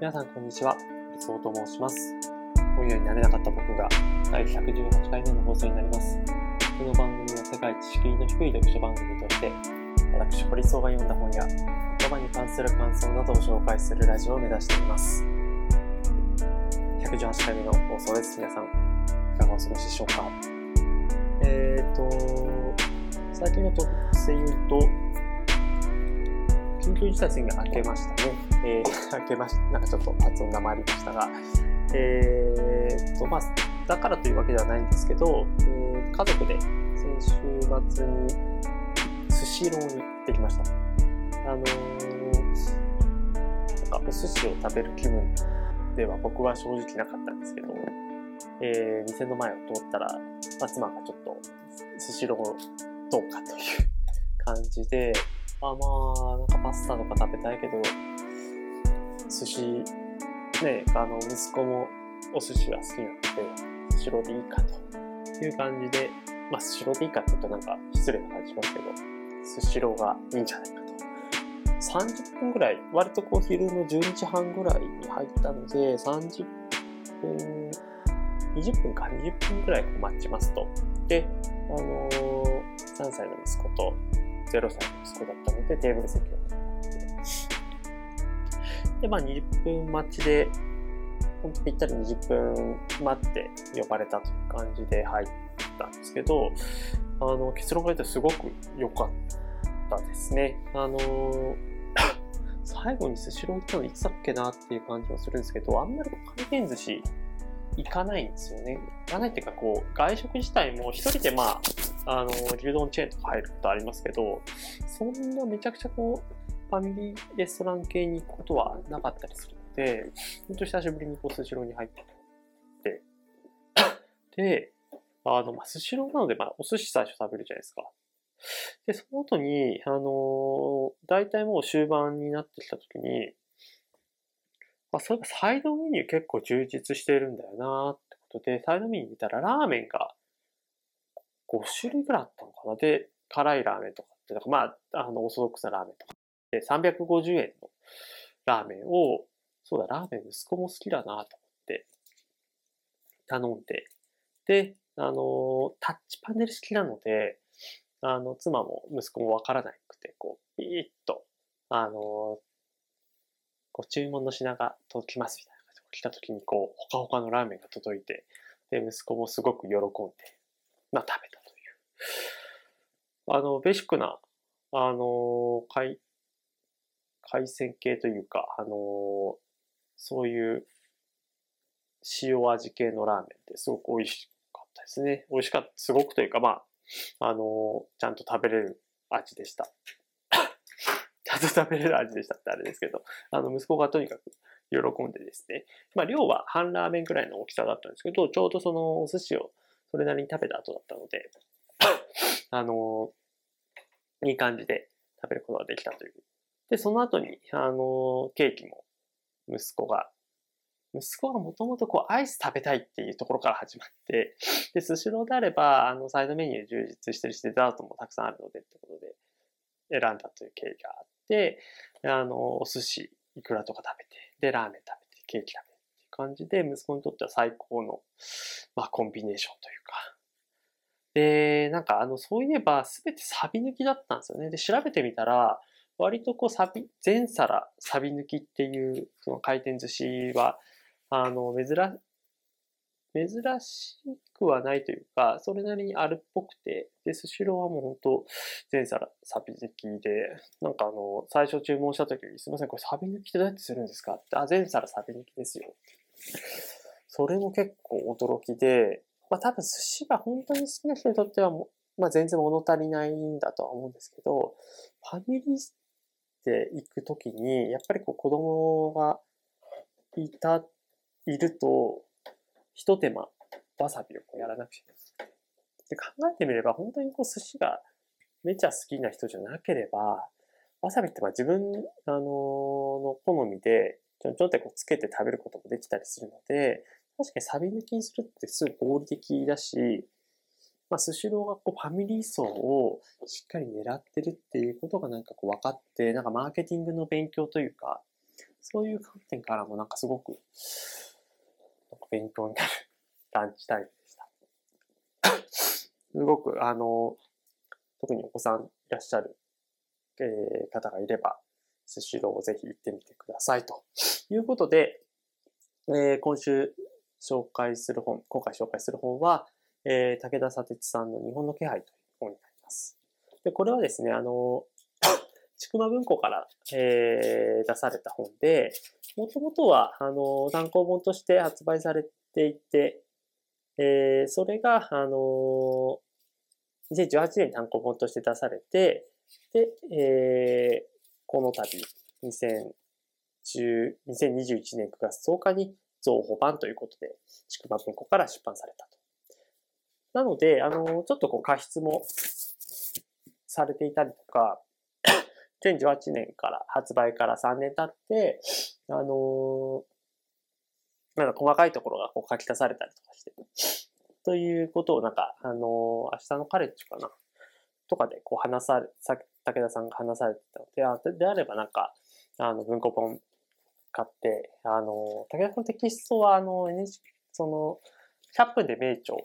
皆さんこんにちは。理想と申します。本屋になれなかった僕が第118回目の放送になります。この番組は世界知識の低い読書番組として、私、堀荘が読んだ本や言葉に関する感想などを紹介するラジオを目指しています。118回目の放送です。皆さん、いかがお過ごしでしょうか？えーと、最近のトピックスで言うと、緊急事態宣言が明けましたね。えー、明けまし。なんかちょっと発音が回りましたが、えーと、まあ、だからというわけではないんですけど、えー家族で先週末にスシローに行ってきました。あのー、なんかお寿司を食べる気分では僕は正直なかったんですけど、えー店の前を通ったら、まあ、妻がちょっとスシローどうかという感じで、まあまあ、なんかパスタとか食べたいけど、寿司、ね、あの、息子もお寿司が好きなので、スシローでいいかという感じで、まあ、スシローでいいかって言うとなんか失礼な感じしますけど、スシローがいいんじゃないかと。30分ぐらい、割とこう昼の12時半ぐらいに入ったので、30分、20分か、20分ぐらい待ちますと。で、あのー3歳の息子と0歳の息子だったので、テーブル席を。で、まあ20分待ちで、ほんとぴったり20分待って呼ばれたという感じで入ったんですけど、あの、結論から言うとすごく良かったですね。あのー 最後にスシロー行ったのいつだっけなっていう感じもするんですけど、あんまり回転寿司行かないんですよね。行かないっていうか、こう、外食自体も一人でまあ、あの、牛丼チェーンとか入ることありますけど、そんなめちゃくちゃこう、ファミリーレストラン系に行くことはなかったりするので、ほんと久しぶりにこう、スシローに入って、で、あの、まあ、スシローなので、まあ、お寿司最初食べるじゃないですか。で、その後に、あのー、大体もう終盤になってきた時に、まあ、そういえばサイドメニュー結構充実しているんだよなってことで、サイドメニュー見たらラーメンが5種類ぐらいあったのかな。で、辛いラーメンとかって、かまあ、あの、オーソドックスなラーメンとか。で、350円のラーメンを、そうだ、ラーメン息子も好きだなと思って、頼んで、で、あの、タッチパネル式なので、あの、妻も息子もわからなくて、こう、ピーッと、あの、ご注文の品が届きますみたいな感じで来た時に、こう、ほかほかのラーメンが届いて、で、息子もすごく喜んで、まあ、食べたという。あの、ベーシックな、あの、海、海鮮系というか、あの、そういう塩味系のラーメンってすごく美味しかったですね。美味しかった、すごくというか、まあ、あの、ちゃんと食べれる味でした。ちゃんと食べれる味でしたってあれですけど、あの、息子がとにかく喜んでですね、まあ、量は半ラーメンぐらいの大きさだったんですけど、ちょうどそのお寿司をそれなりに食べた後だったので、あの、いい感じで食べることができたという。で、その後に、あの、ケーキも息子が息子がもともとこうアイス食べたいっていうところから始まって、で、スシローであれば、あの、サイドメニュー充実してるし、デザートもたくさんあるのでってことで選んだという経緯があって、あの、お寿司、いくらとか食べて、で、ラーメン食べて、ケーキ食べてっていう感じで、息子にとっては最高の、まあ、コンビネーションというか。で、なんかあの、そういえば、すべてサビ抜きだったんですよね。で、調べてみたら、割とこう、サビ、全皿サビ抜きっていう、その回転寿司は、あの、珍、珍しくはないというか、それなりにあるっぽくて、で、スシローはもう本当全皿サビ抜きで、なんかあの、最初注文した時に、すいません、これサビ抜きってどうやってするんですか？って、あ、全皿サビ抜きですよ。それも結構驚きで、まあ多分寿司が本当に好きな人にとってはもう、まあ全然物足りないんだとは思うんですけど、ファミリーで行く時に、やっぱりこう子供がいた、いると、一手間、わさびをこうやらなくちゃいけない。で考えてみれば、本当にこう寿司がめちゃ好きな人じゃなければ、わさびってまあ自分、あのーの好みで、ちょんちょんってこうつけて食べることもできたりするので、確かにサビ抜きにするってすごい合理的だし、まあ、スシローがこうファミリー層をしっかり狙ってるっていうことがなんかこう分かって、なんかマーケティングの勉強というか、そういう観点からもなんかすごく、勉強になるランチタイムでした。すごく、あの、特にお子さんいらっしゃる、えー、方がいれば、スシローをぜひ行ってみてください。ということで、えー、今週紹介する本、今回紹介する本は、えー、武田砂鉄さんの日本の気配という本になります。で、これはですね、あの、ちくま文庫から、えー、出された本で、もともとは、あの、単行本として発売されていて、えー、それが、あの、2018年に単行本として出されて、で、えー、この度、2010 2021年9月10日に増補版ということで、ちくま文庫から出版されたと。なので、あの、ちょっとこう過失もされていたりとか、2018年から発売から3年経って、あのなんか細かいところがこう書き足されたりとかして、ということをなんか、あの明日のカレッジかなとかでこう話され、さ武田さんが話されてたので、あであればなんか、あの、文庫本買って、あの、武田さんのテキストは、あの、NHK、その、100分で名著、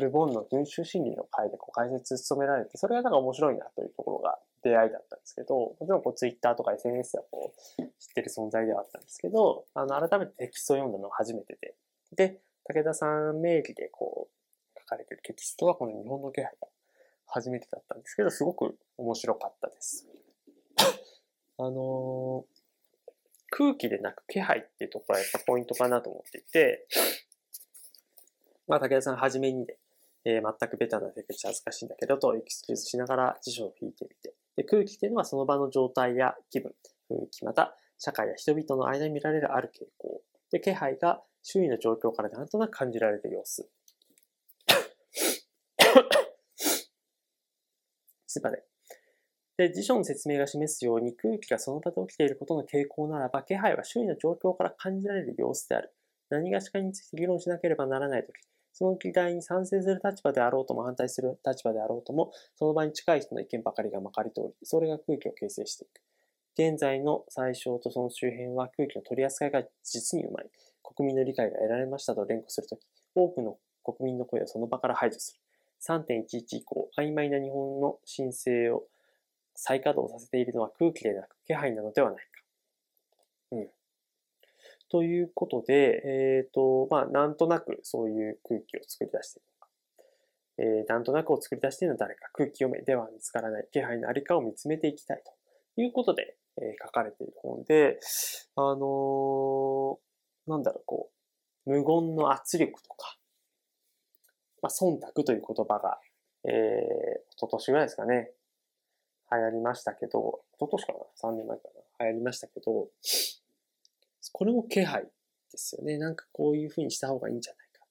ルボンの群衆心理の会でこう解説務められて、それがなんか面白いなというところが出会いだったんですけど、もちろんこうツイッターとか SNS ではこう知ってる存在ではあったんですけど、あの、改めてテキストを読んだのは初めてで、で、武田さん名義でこう書かれてるテキストはこの日本の気配が初めてだったんですけど、すごく面白かったです。あのー、空気でなく気配っていうところがやっぱポイントかなと思っていて、まあ、武田さんはじめにね、えー、全くベタな手口恥ずかしいんだけどとエクスキューズしながら辞書を引いてみて、で空気っていうのはその場の状態や気分、雰囲気、また社会や人々の間に見られるある傾向。で、気配が周囲の状況からなんとなく感じられる様子。すません。で、辞書の説明が示すように空気がその場で起きていることの傾向ならば、気配は周囲の状況から感じられる様子である。何がしかについて議論しなければならないとき、その議題に賛成する立場であろうとも反対する立場であろうとも、その場に近い人の意見ばかりがまかり通り、それが空気を形成していく。現在の最小とその周辺は空気の取り扱いが実にうまい。国民の理解が得られましたと連呼するとき、多くの国民の声をその場から排除する。3.11以降、曖昧な日本の申請を再稼働させているのは空気でなく気配なのではないか。うん。ということで、えっ、ー、と、まあ、なんとなくそういう空気を作り出しているのか。えー、なんとなくを作り出しているのは誰か。空気読めでは見つからない気配のありかを見つめていきたいということで、えー、書かれている本で、あのー、なんだろう、こう、無言の圧力とか、まあ、忖度という言葉が、えー、一昨年ぐらいですかね、流行りましたけど、一昨年かな ?3 年前かな？流行りましたけど、これも気配ですよね。なんかこういう風にした方がいいんじゃないか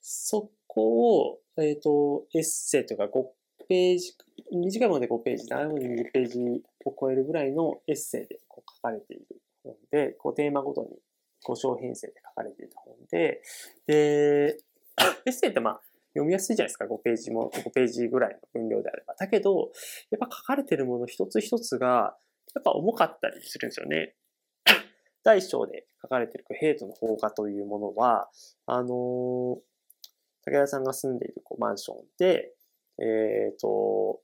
そこを、えっ、ー、と、エッセイとか5ページ、短いもので5ページ、長いもので2ページを超えるぐらいのエッセイでこう書かれている本で、こうテーマごとに5章編成で書かれていた本で、で、エッセイってまあ、読みやすいじゃないですか、5ページも、5ページぐらいの分量であれば。だけど、やっぱ書かれてるもの一つ一つが、やっぱ重かったりするんですよね。第一章で書かれているヘイトの放火というものは、あのー、武田さんが住んでいるこうマンションで、えっ、ー、と、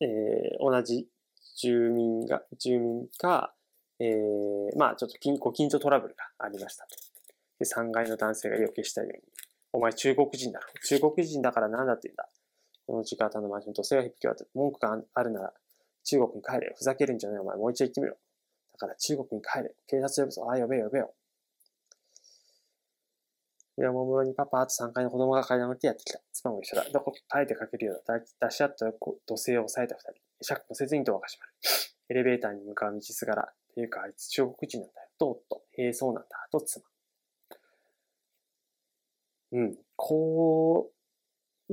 えー、同じ住民が、住民が、えー、まあちょっとご近所トラブルがありましたと。で、3階の男性が予期したように、お前中国人だろ。中国人だから何だって言うんだ。この時間のマンション、土性が響き渡って文句があるなら中国に帰れ。ふざけるんじゃないお前。もう一度言ってみろ。だから中国に帰れ。警察呼ぶぞ。ああ、呼べよ呼べよ。山室にパパあと3階の子供が階段を降ってやってきた。妻も一緒だ。どこか耐えてかけるようだ。出し合った土星を抑えた二人。釈もせずにドアが閉まる。エレベーターに向かう道すがら。っていうか、あいつ中国人なんだよ。と、と。へえ、そうなんだ。と、妻。うん。こう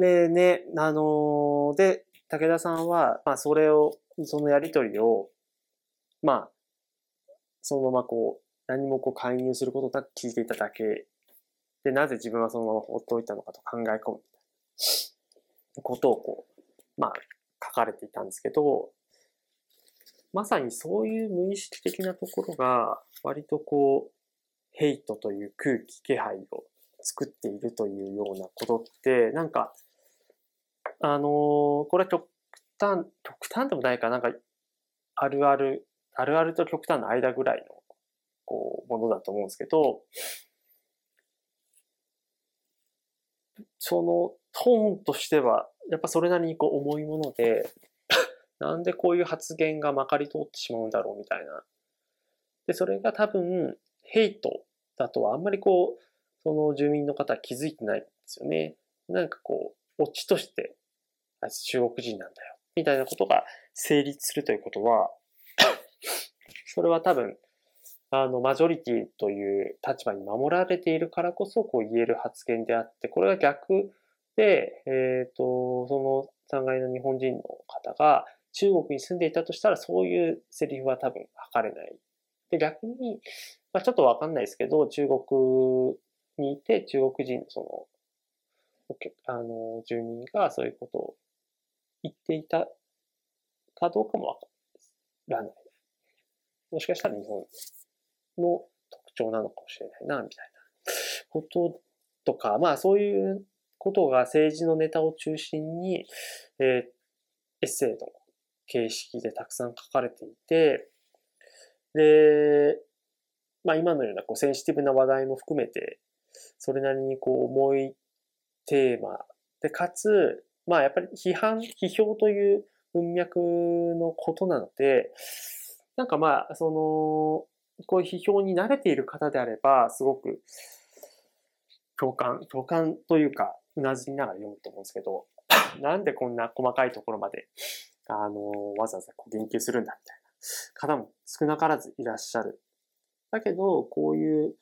でね、あのー、で、武田さんは、まあ、それを、そのやりとりを、まあ、そのままこう、何もこう介入することなく聞いていただけで、なぜ自分はそのまま放っておいたのかと考え込むことをこう、まあ、書かれていたんですけど、まさにそういう無意識的なところが、割とこう、ヘイトという空気、気配を作っているというようなことって、なんか、あのー、これは極端、極端でもないかなんか、あるある、あるあると極端の間ぐらいの、こう、ものだと思うんですけど、そのトーンとしては、やっぱそれなりにこう重いもので、なんでこういう発言がまかり通ってしまうんだろうみたいな。で、それが多分、ヘイトだとはあんまりこう、その住民の方は気づいてないんですよね。なんかこう、オチとして、あ中国人なんだよ。みたいなことが成立するということは、それは多分、あの、マジョリティという立場に守られているからこそ、こう言える発言であって、これが逆で、えっ、ー、と、その3階の日本人の方が中国に住んでいたとしたら、そういうセリフは多分吐かれない。で、逆に、まあ、ちょっとわかんないですけど、中国にいて、中国人のその、あの、住民がそういうことを言っていたかどうかもわからない。もしかしたら日本の特徴なのかもしれないな、みたいなこととか、まあそういうことが政治のネタを中心に、えー、エッセイの形式でたくさん書かれていて、で、まあ今のようなこうセンシティブな話題も含めて、それなりにこう重いテーマで、かつ、まあやっぱり批判、批評という文脈のことなので、なんかまあ、その、こういう批評に慣れている方であれば、すごく共感、共感というか、うなずきながら読むと思うんですけど、なんでこんな細かいところまで、あの、わざわざこう言及するんだみたいな方も少なからずいらっしゃる。だけど、こういう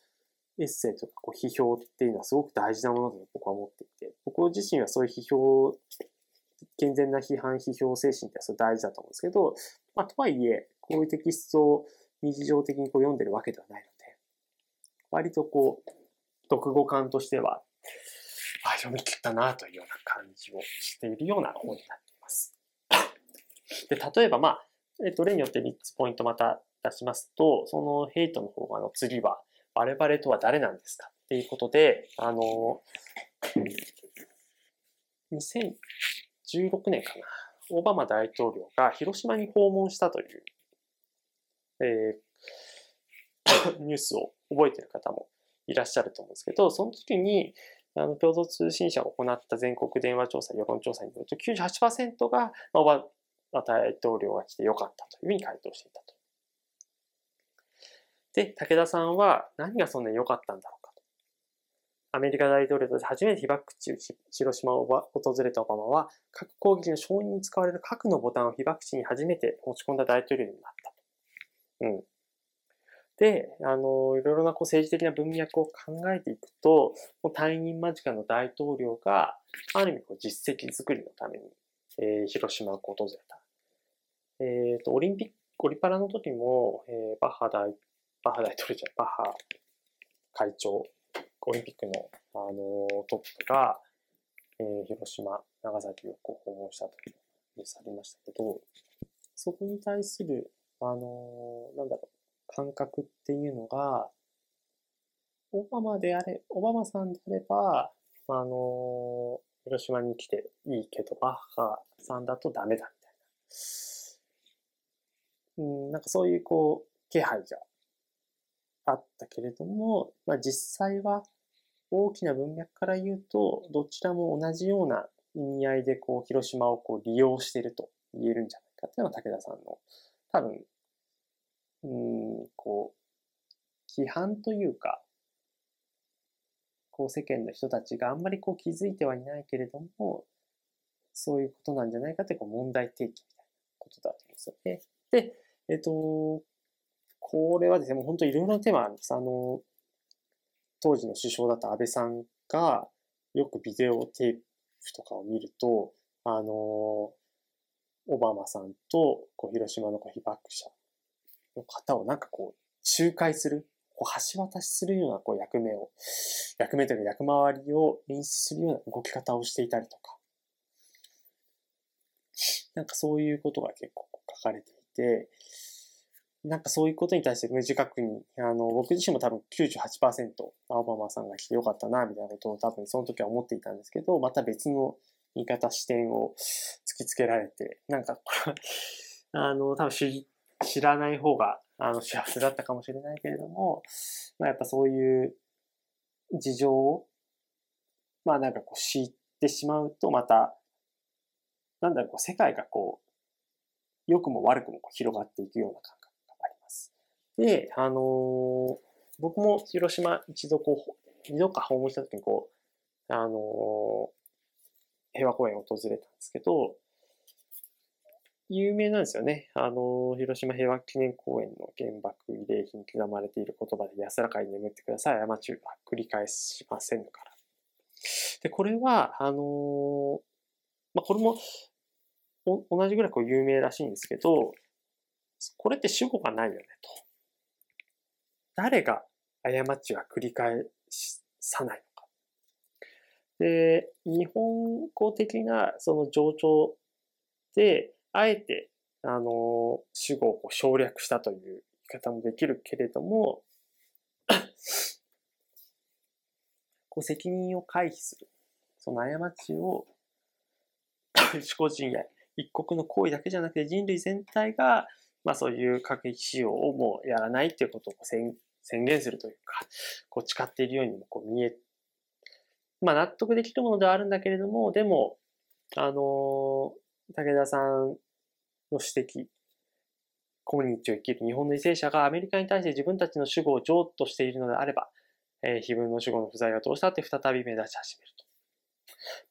エッセイとかこう批評っていうのはすごく大事なものだと僕は思っていて、僕自身はそういう批評、健全な批判、批評精神ってすごい大事だと思うんですけど、まあ、とはいえ、こういうテキストを日常的にこう読んでるわけではないので、割とこう、読語感としては、あ、読み切ったなというような感じをしているような本になっています。で、例えば、まあ、えっと、例によって3つポイントまた出しますと、そのヘイトの方がの次は、我々とは誰なんですか？っていうことで、あの、2016年かな、オバマ大統領が広島に訪問したという、えー、ニュースを覚えてる方もいらっしゃると思うんですけど、その時に、あの共同通信社が行った全国電話調査、世論調査によると98%が、まあ、大統領が来てよかったというふうに回答していたと。で、武田さんは何がそんなに良かったんだろうかと。アメリカ大統領として初めて被爆地、広島を訪れたオバマは、核攻撃の承認に使われる核のボタンを被爆地に初めて持ち込んだ大統領になったと。うん。で、あの、いろいろなこう政治的な文脈を考えていくと、もう退任間近の大統領が、ある意味こう実績作りのために、えー、広島を訪れた。えっ、ー、と、オリンピック、オリパラの時も、えー、バッハ大バッハ大統領じゃバッハ会長、オリンピックの、あのトップが、えー、広島、長崎をこう訪問したというニュースありましたけど、そこに対する、あのなんだろう、感覚っていうのが、オバマであれ、オバマさんであれば、あの広島に来ていいけど、バッハさんだとダメだみたいな。うん、なんかそういうこう、気配があったけれども、まあ、実際は大きな文脈から言うと、どちらも同じような意味合いでこう広島をこう利用していると言えるんじゃないかっていうのが武田さんの多分、うん、こう、規範というか、こう世間の人たちがあんまりこう気づいてはいないけれども、そういうことなんじゃないかってこう問題提起みたいなことだと思うんですよね。で、えっ、と、これはですね、もう本当いろいろなテーマあるんです。あの、当時の首相だった安倍さんが、よくビデオテープとかを見ると、あの、オバマさんと、こう、広島の被爆者の方をなんかこう、仲介する、こう橋渡しするようなこう役目を、役目というか役回りを演出するような動き方をしていたりとか。なんかそういうことが結構書かれていて、なんかそういうことに対して無自覚に、あの、僕自身も多分98%、オバマさんが来てよかったな、みたいなことを多分その時は思っていたんですけど、また別の見方、視点を突きつけられて、なんかこれ、あの、多分知知らない方が、あの、幸せだったかもしれないけれども、まあやっぱそういう事情を、まあなんかこう知ってしまうと、また、なんだろう、世界がこう、良くも悪くも広がっていくような感覚があります。で、あのー、僕も広島一度こう、二度か訪問した時にこう、あのー、平和公園を訪れたんですけど、有名なんですよね。あの、広島平和記念公園の原爆慰霊碑に刻まれている言葉で安らかに眠ってください。過ちは繰り返しませんから。で、これは、あのまあ、これも同じぐらいこう有名らしいんですけど、これって主語がないよねと。誰が過ちは繰り返さないのか。で、日本語的なその情緒で、あえて、あの、主語を省略したという言い方もできるけれども、こう責任を回避する。その過ちを、自個人や一国の行為だけじゃなくて人類全体が、まあそういう核兵器使用をもうやらないっていうことを宣宣言するというか、こう誓っているようにもこう見え、まあ納得できるものではあるんだけれども、でも、あの武田さんの指摘、今日を生きる日本の為政者がアメリカに対して自分たちの主語を譲渡しているのであれば、えー、非分の主語の不在を通したって再び目立ち始めると。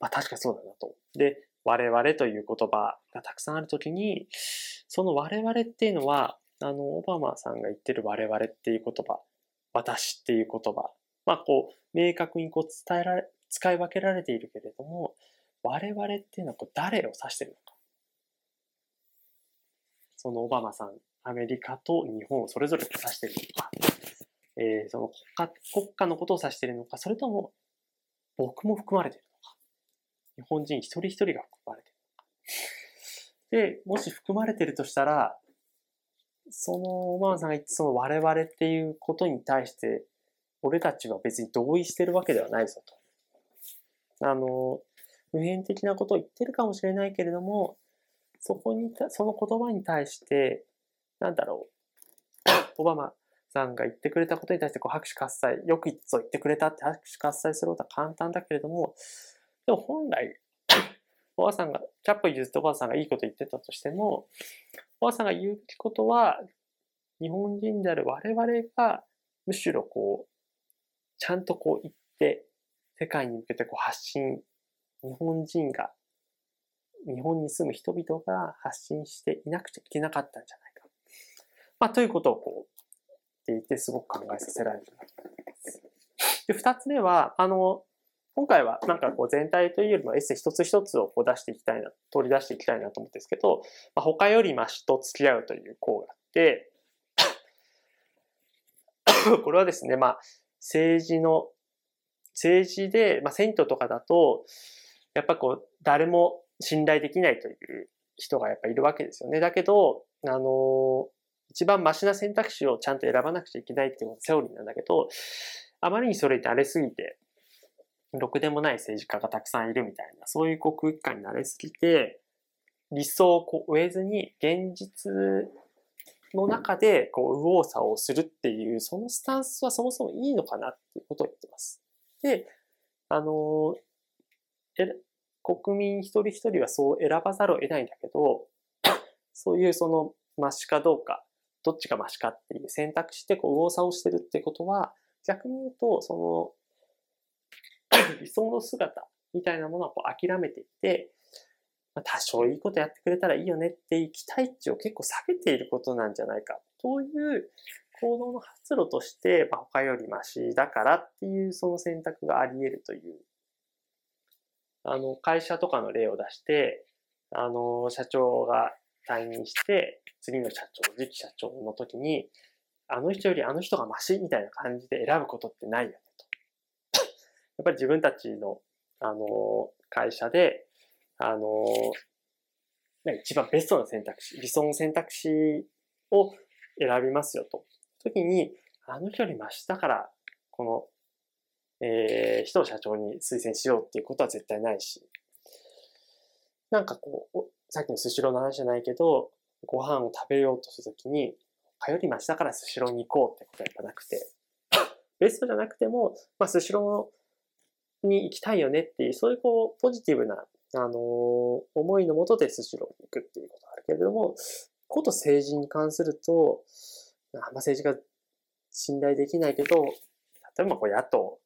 まあ確かそうだなと。で、我々という言葉がたくさんあるときに、その我々っていうのは、あの、オバマさんが言ってる我々っていう言葉、私っていう言葉、まあこう、明確にこう伝えられ、使い分けられているけれども、我々っていうのはこう誰を指してるのか。そのオバマさん、アメリカと日本をそれぞれ指しているのか、えー、その国家国家のことを指しているのか、それとも僕も含まれているのか、日本人一人一人が含まれているのか。で、もし含まれているとしたら、そのオバマさんが言ってその我々っていうことに対して、俺たちは別に同意してるわけではないぞと。あの、普遍的なことを言ってるかもしれないけれども、そこに、その言葉に対して、なんだろう、オバマさんが言ってくれたことに対してこう拍手喝采、よく言ってくれたって拍手喝采することは簡単だけれども、でも本来、おばあさんが、キャップ譲っておばあさんがいいこと言ってたとしても、おばあさんが言うことは、日本人である我々が、むしろこう、ちゃんとこう言って、世界に向けてこう発信日本人が、日本に住む人々が発信していなくちゃいけなかったんじゃないか。まあ、ということをこう、言っていて、すごく考えさせられるなと思います。で、二つ目は、あの、今回はなんかこう全体というよりもエッセイ一つ一つをこう出していきたいな、取り出していきたいなと思うんですけど、まあ、他よりましと付き合うという項があって、これはですね、まあ、政治の、政治で、まあ、選挙とかだと、やっぱこう、誰も信頼できないという人がやっぱいるわけですよね。だけど、あの、一番マシな選択肢をちゃんと選ばなくちゃいけないっていうのがセオリーなんだけど、あまりにそれに慣れすぎて、ろくでもない政治家がたくさんいるみたいな、そういうこう空気感に慣れすぎて、理想をこう追えずに現実の中でこう右往左往するっていう、そのスタンスはそもそもいいのかなっていうことを言ってます。で、あの、え国民一人一人はそう選ばざるを得ないんだけど、そういうその、マシかどうか、どっちがマシかっていう選択肢でこう右往左往してるってことは、逆に言うと、その、理想の姿みたいなものはこう諦めていって、まあ、多少いいことやってくれたらいいよねっていう期待値を結構下げていることなんじゃないかという行動の発露として、まあ、他よりマシだからっていうその選択があり得るというあの、会社とかの例を出して、あの、社長が退任して、次の社長、次期社長の時に、あの人よりあの人がマシみたいな感じで選ぶことってないよね。やっぱり自分たちの、あの、会社で、あの、一番ベストな選択肢、理想の選択肢を選びますよと。時に、あの距離増したから、この、えー、人を社長に推薦しようっていうことは絶対ないし、なんかこう、さっきのスシローの話じゃないけど、ご飯を食べようとするときに、通り増したからスシローに行こうってことはやっぱなくて、ベストじゃなくても、まあ、スシローに行きたいよねっていう、そういうこう、ポジティブな、あの、思いのもとでスシローに行くっていうことがあるけれども、こと政治に関すると、あんま政治が信頼できないけど、例えばこう野党、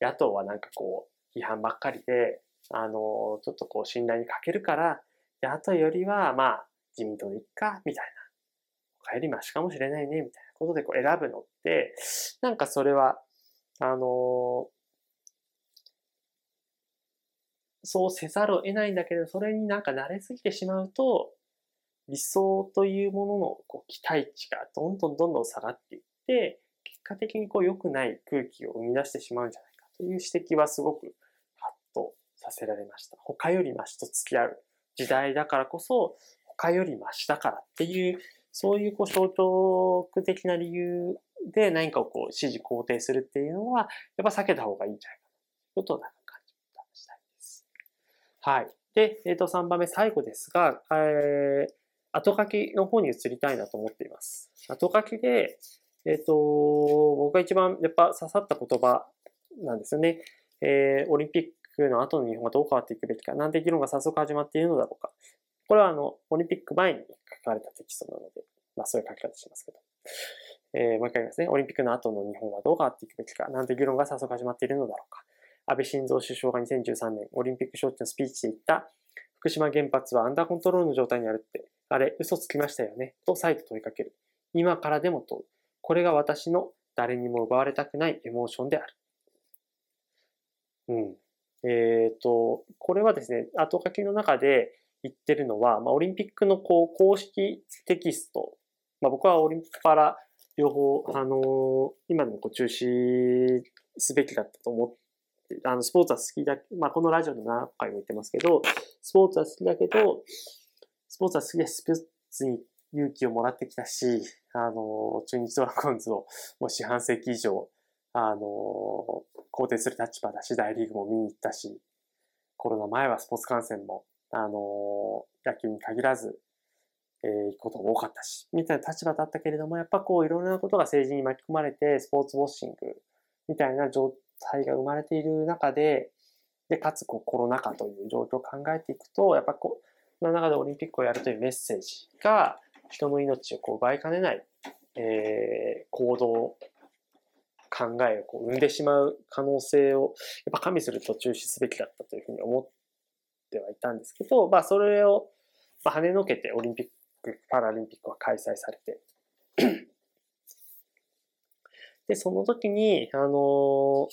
野党はなんかこう、批判ばっかりで、あの、ちょっとこう信頼に欠けるから、野党よりはまあ自民党でいっか、みたいな。帰りましかもしれないね、みたいなことでこう選ぶのって、なんかそれは、あのそうせざるを得ないんだけど、それになんか慣れすぎてしまうと、理想というもののこう期待値がどんどんどんどん下がっていって、結果的にこう良くない空気を生み出してしまうんじゃないかという指摘はすごくハッとさせられました。他よりましと付き合う時代だからこそ、他よりましだからっていう、そういうこう象徴的な理由で何かをこう支持肯定するっていうのは、やっぱ避けた方がいいんじゃないかということをなんか感じたしたいです。はい。で、えっ、ー、と、3番目最後ですが、えー、後書きの方に移りたいなと思っています。後書きで、えっ、ー、と、僕が一番やっぱ刺さった言葉なんですよね。えー、オリンピックの後の日本がどう変わっていくべきか、なんて議論が早速始まっているのだろうか。これはあの、オリンピック前に書かれたテキストなので、まあそういう書き方しますけど。えー、もう一回言いますね。オリンピックの後の日本はどう変わっていくべきか、なんて議論が早速始まっているのだろうか。安倍晋三首相が2013年、オリンピック招致のスピーチで言った、福島原発はアンダーコントロールの状態にあるって、あれ、嘘つきましたよね、と再度問いかける。今からでも問う。これが私の誰にも奪われたくないエモーションである。うん。えっ、ー、と、これはですね、後書きの中で言ってるのは、まあ、オリンピックのこう公式テキスト、まあ、僕はオリンピックパラ両方、あのー、今でもこう中止すべきだったと思って、あの、スポーツは好きだ、まあ、このラジオで何回も言ってますけど、スポーツは好きだけど、スポーツは好きでスポーツに勇気をもらってきたし、あの、中日ドラゴンズをもう四半世紀以上、あの、肯定する立場だし、大リーグも見に行ったし、コロナ前はスポーツ観戦も、あの、野球に限らず、えー、行くことが多かったし、みたいな立場だったけれども、やっぱこういろんなことが政治に巻き込まれて、スポーツウォッシングみたいな状態が生まれている中で、で、かつこうコロナ禍という状況を考えていくと、やっぱこう、の中でオリンピックをやるというメッセージが、人の命をこう奪いかねない、えー、行動、考えをこう生んでしまう可能性を、やっぱ加味すると中止すべきだったというふうに思ってはいたんですけど、まあそれを、まあ、跳ねのけてオリンピック、パラリンピックは開催されて、で、その時に、あのー、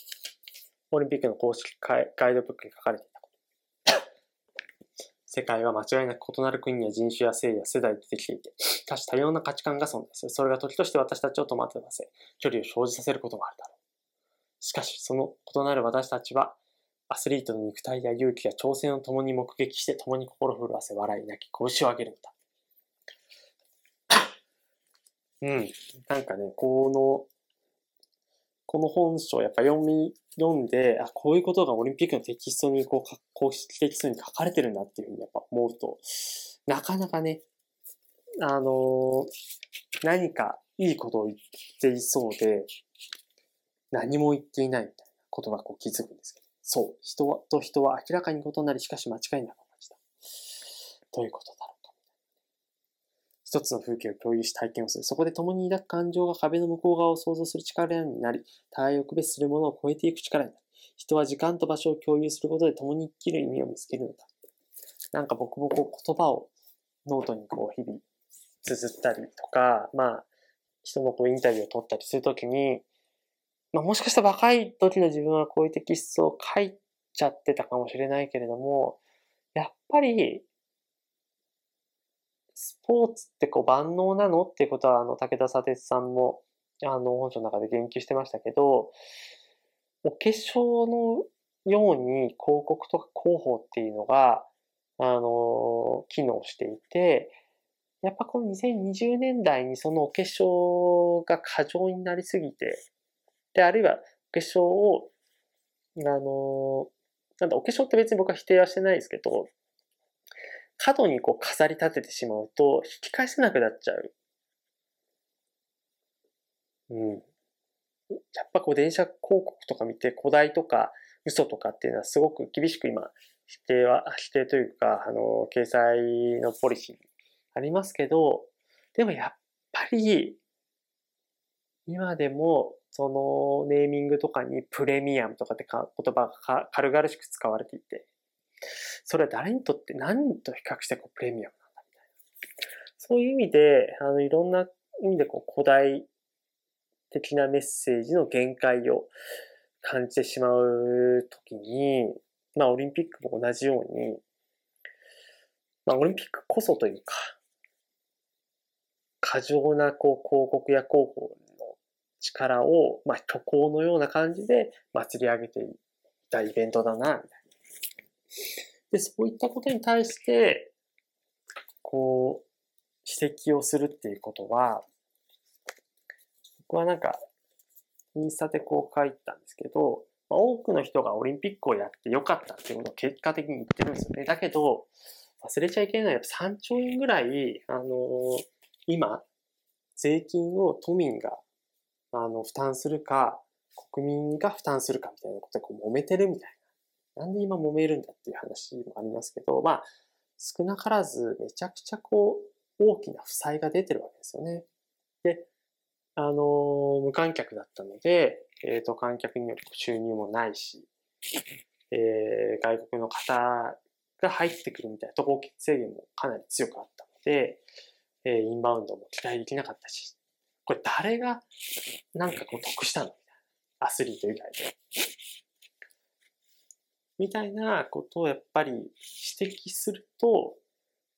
オリンピックの公式ガイドブックに書かれていたこと。世界は間違いなく異なる国や人種や性や世代でできていて、多種多様な価値観が存在する。それが時として私たちを戸惑わせ、距離を生じさせることもあるだろう。しかし、その異なる私たちは、アスリートの肉体や勇気や挑戦を共に目撃して共に心震わせ笑い泣き拳を上げるんだ。うん。なんかね、この、この本書をやっぱ読み、読んで、あ、こういうことがオリンピックのテキストに、こう、公式テキストに書かれてるんだっていうふうにやっぱ思うと、なかなかね、あの何かいいことを言っていそうで、何も言っていないみたいなことがこう気づくんですけど。そう。人と人は明らかに異なり、しかし間違いなく同じだ。どういうことだ。一つの風景を共有し体験をする。そこで共に抱く感情が壁の向こう側を想像する力になり、互いを区別するものを超えていく力になる。人は時間と場所を共有することで共に生きる意味を見つけるのだ。なんか僕もこう言葉をノートにこう日々綴ったりとか、まあ、人のこうインタビューを取ったりするときに、まあもしかしたら若い時の自分はこういうテキストを書いちゃってたかもしれないけれども、やっぱり、スポーツってこう万能なの？っていうことは、あの、武田砂鉄さんも、あの、本書の中で言及してましたけど、お化粧のように広告とか広報っていうのが、あの、機能していて、やっぱこの2020年代にそのお化粧が過剰になりすぎて、で、あるいはお化粧を、あの、なんだ、お化粧って別に僕は否定はしてないですけど、過度にこう飾り立ててしまうと引き返せなくなっちゃう。うん。やっぱこう電車広告とか見て古代とか嘘とかっていうのはすごく厳しく今否定は、否定というか、あの、掲載のポリシーありますけど、でもやっぱり今でもそのネーミングとかにプレミアムとかって言葉が軽々しく使われていて、それは誰にとって何と比較してこうプレミアムなんだみたいな。そういう意味で、あの、いろんな意味でこう古代的なメッセージの限界を感じてしまうときに、まあオリンピックも同じように、まあオリンピックこそというか、過剰なこう広告や広報の力を、まあ、虚構のような感じで祭り上げていたイベントだな、みたいな。で、そういったことに対して、こう、指摘をするっていうことは、僕はなんか、インスタでこう書いたんですけど、ま、多くの人がオリンピックをやってよかったっていうことを結果的に言ってるんですよね。だけど、忘れちゃいけないのはやっぱ3兆円ぐらい、あのー、今、税金を都民があの、負担するか、国民が負担するかみたいなことでこう揉めてるみたいな。なんで今揉めるんだっていう話もありますけど、まあ、少なからずめちゃくちゃこう、大きな負債が出てるわけですよね。で、あの、無観客だったので、えっ、ー、と、観客による収入もないし、えー、外国の方が入ってくるみたいな渡航制限もかなり強くあったので、えー、インバウンドも期待できなかったし、これ誰がなんかこう得したのみたいな。アスリート以外で。みたいなことをやっぱり指摘すると、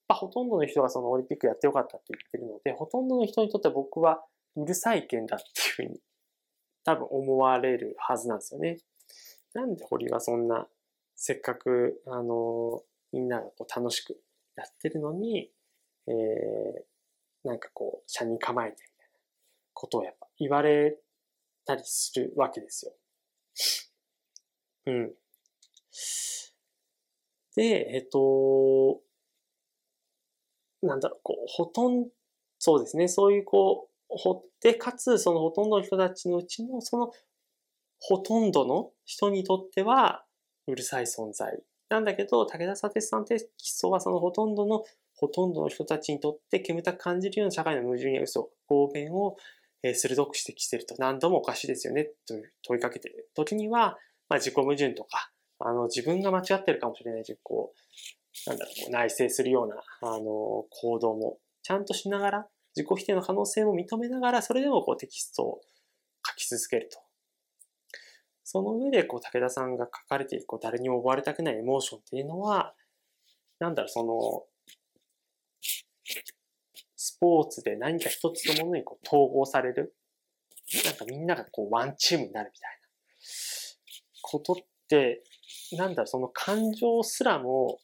まあ、ほとんどの人がそのオリンピックやってよかったって言ってるので、ほとんどの人にとって僕はうるさい意見だっていうふうに多分思われるはずなんですよね。なんで堀はそんなせっかくあのみんながこう楽しくやってるのに、えー、なんかこう、車に構えてみたいなことをやっぱ言われたりするわけですよ。うん。で、えっと、なんだろう、こう、ほとんど、そうですね、そういうこう、ほって、かつ、そのほとんどの人たちのうちの、その、ほとんどの人にとっては、うるさい存在。なんだけど、武田砂鉄さんテキストはそのほとんどの、ほとんどの人たちにとって煙たく感じるような社会の矛盾や嘘、方便をえ鋭く指摘してると何度もおかしいですよねと問いかけてる時には、まあ、自己矛盾とか、あの、自分が間違ってるかもしれないし、こう、なんだろう、内省するような、あの、行動もちゃんとしながら、自己否定の可能性も認めながら、それでもこうテキストを書き続けると。その上で、こう、武田さんが書かれている、こう、誰にも追われたくないエモーションっていうのは、なんだろう、その、スポーツで何か一つのものにこう統合される。なんかみんながこうワンチームになるみたいなことって、なんだろ、その感情すらも、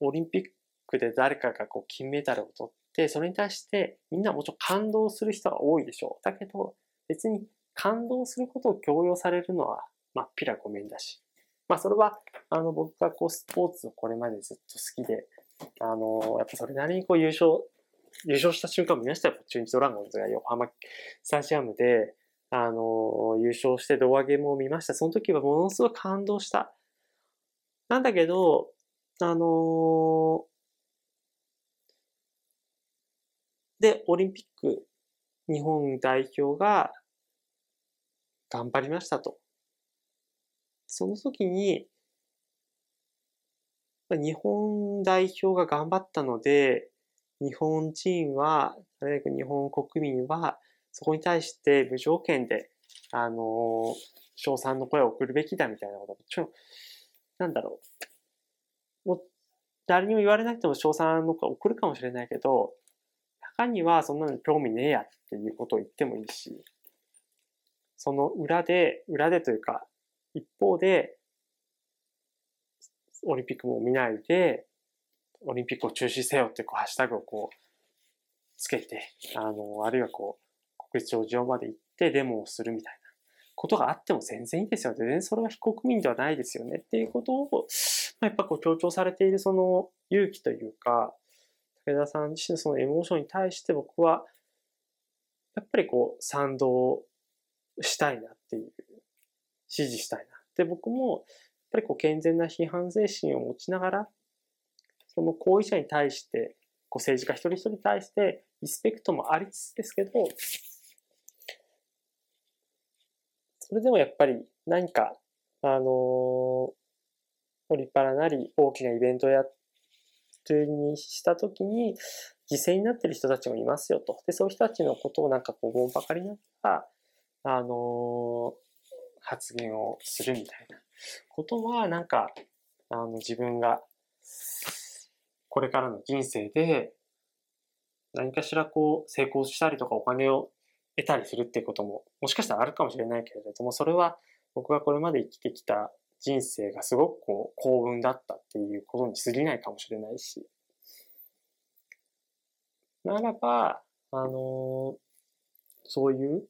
オリンピックで誰かがこう金メダルを取って、それに対してみんなもちろん感動する人が多いでしょう。だけど、別に感動することを強要されるのは、まっぴらごめんだし。まあそれは、あの僕がこうスポーツをこれまでずっと好きで、あの、やっぱそれなりにこう優勝優勝した瞬間見ましたよ。中日ドラゴンズが横浜スタジアムで、あの、優勝して胴上げも見ました。その時はものすごい感動した。なんだけど、あので、オリンピック日本代表が頑張りましたと。その時に、日本代表が頑張ったので、日本人は、日本国民は、そこに対して無条件で、あの、賞賛の声を送るべきだみたいなこともちろん、なんだろう。もう、誰にも言われなくても賞賛の声を送るかもしれないけど、中にはそんなの興味ねえやっていうことを言ってもいいし、その裏で、裏でというか、一方で、オリンピックも見ないで、オリンピックを中止せよってこうハッシュタグをこうつけて、あの、あるいはこう、国立町上まで行ってデモをするみたいなことがあっても全然いいですよ。全然それは非国民ではないですよねっていうことを、まあ、やっぱこう強調されているその勇気というか、武田さん自身のそのエモーションに対して僕は、やっぱりこう賛同したいなっていう、支持したいな。で、僕も、やっぱりこう健全な批判精神を持ちながら、その行為者に対して、こう政治家一人一人に対してリスペクトもありつつですけど、それでもやっぱり何か、あのー、立派なり大きなイベントをやってにしたときに、犠牲になってる人たちもいますよと。で、そういう人たちのことをなんかこう、ぼんばかりながら、あのー、発言をするみたいなことは、なんか、あの、自分が、これからの人生で、何かしらこう、成功したりとかお金を得たりするっていうことも、もしかしたらあるかもしれないけれども、それは僕がこれまで生きてきた人生がすごくこう幸運だったっていうことに過ぎないかもしれないし、ならば、あのー、そういう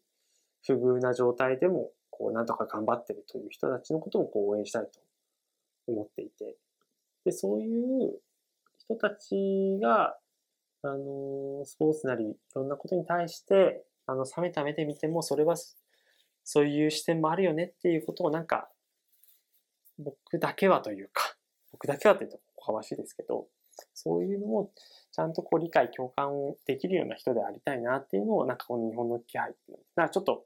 不遇な状態でも、こう、なんとか頑張ってるという人たちのことをこう応援したいと思っていて、で、そういう人たちが、あのー、スポーツなりいろんなことに対して、あの、冷めた目で見ても、それは、そういう視点もあるよねっていうことをなんか、僕だけはというか、僕だけはって言うとおかましいですけど、そういうのをちゃんとこう理解、共感できるような人でありたいなっていうのを、なんかこの日本の気配っていうのが、ちょっと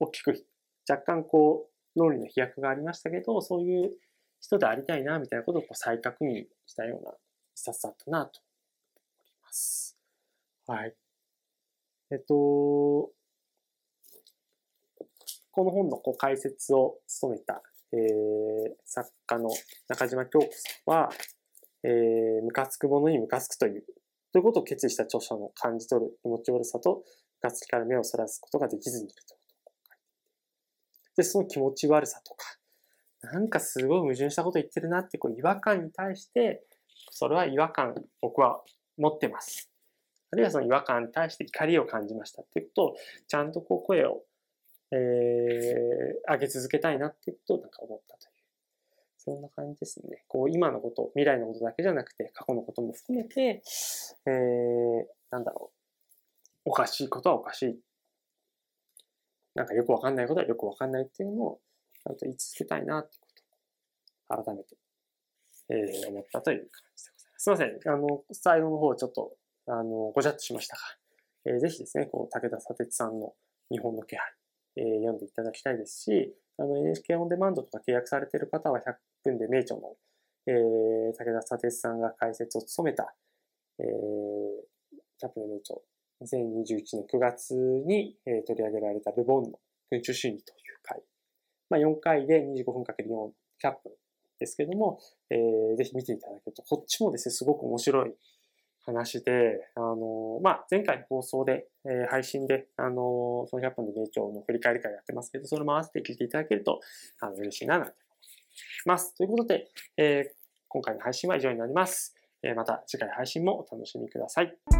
大きく、若干こう、論理の飛躍がありましたけど、そういう人でありたいな、みたいなことをこう再確認したような一冊だったなと思います。はい。えっと、この本のこう解説を務めた、えー、作家の中島京子さんは、えー、ムカつくものにムカつくという、ということを決意した著者の感じ取る気持ち悪さと、ムカつきから目をそらすことができずにいるということで、その気持ち悪さとか、なんかすごい矛盾したこと言ってるなってこう違和感に対して、それは違和感、僕は持ってます。あるいはその違和感に対して怒りを感じましたっていうことを、ちゃんとこう声を、えー、上げ続けたいなっていうことをなんか思ったという。そんな感じですね。こう、今のこと、未来のことだけじゃなくて、過去のことも含めて、えー、なんだろう。おかしいことはおかしい。なんかよくわかんないことはよくわかんないっていうのを、ちゃんと言い続けたいなっていうことを、改めて、えー、思ったという感じでございます。すいません。あの、最後の方ちょっとあの、ごちゃっとしましたが、えー、ぜひですね、こう、武田砂鉄さんの日本の気配、えー、読んでいただきたいですし、あの、NHK オンデマンドとか契約されている方は100分で名著の、えー、武田砂鉄さんが解説を務めた、えー、100分で名著、2021年9月に、えー、取り上げられたルボンの群衆心理という回。まあ、4回で25分かける4、100分ですけども、えー、ぜひ見ていただけると、こっちもですね、すごく面白い話で、あの、まあ、前回の放送で、えー、配信で、あの、その100本の名著の振り返り会やってますけど、それも合わせて聞いていただけると、あの、嬉しいな、なんて思います。ということで、えー、今回の配信は以上になります。えー、また次回配信もお楽しみください。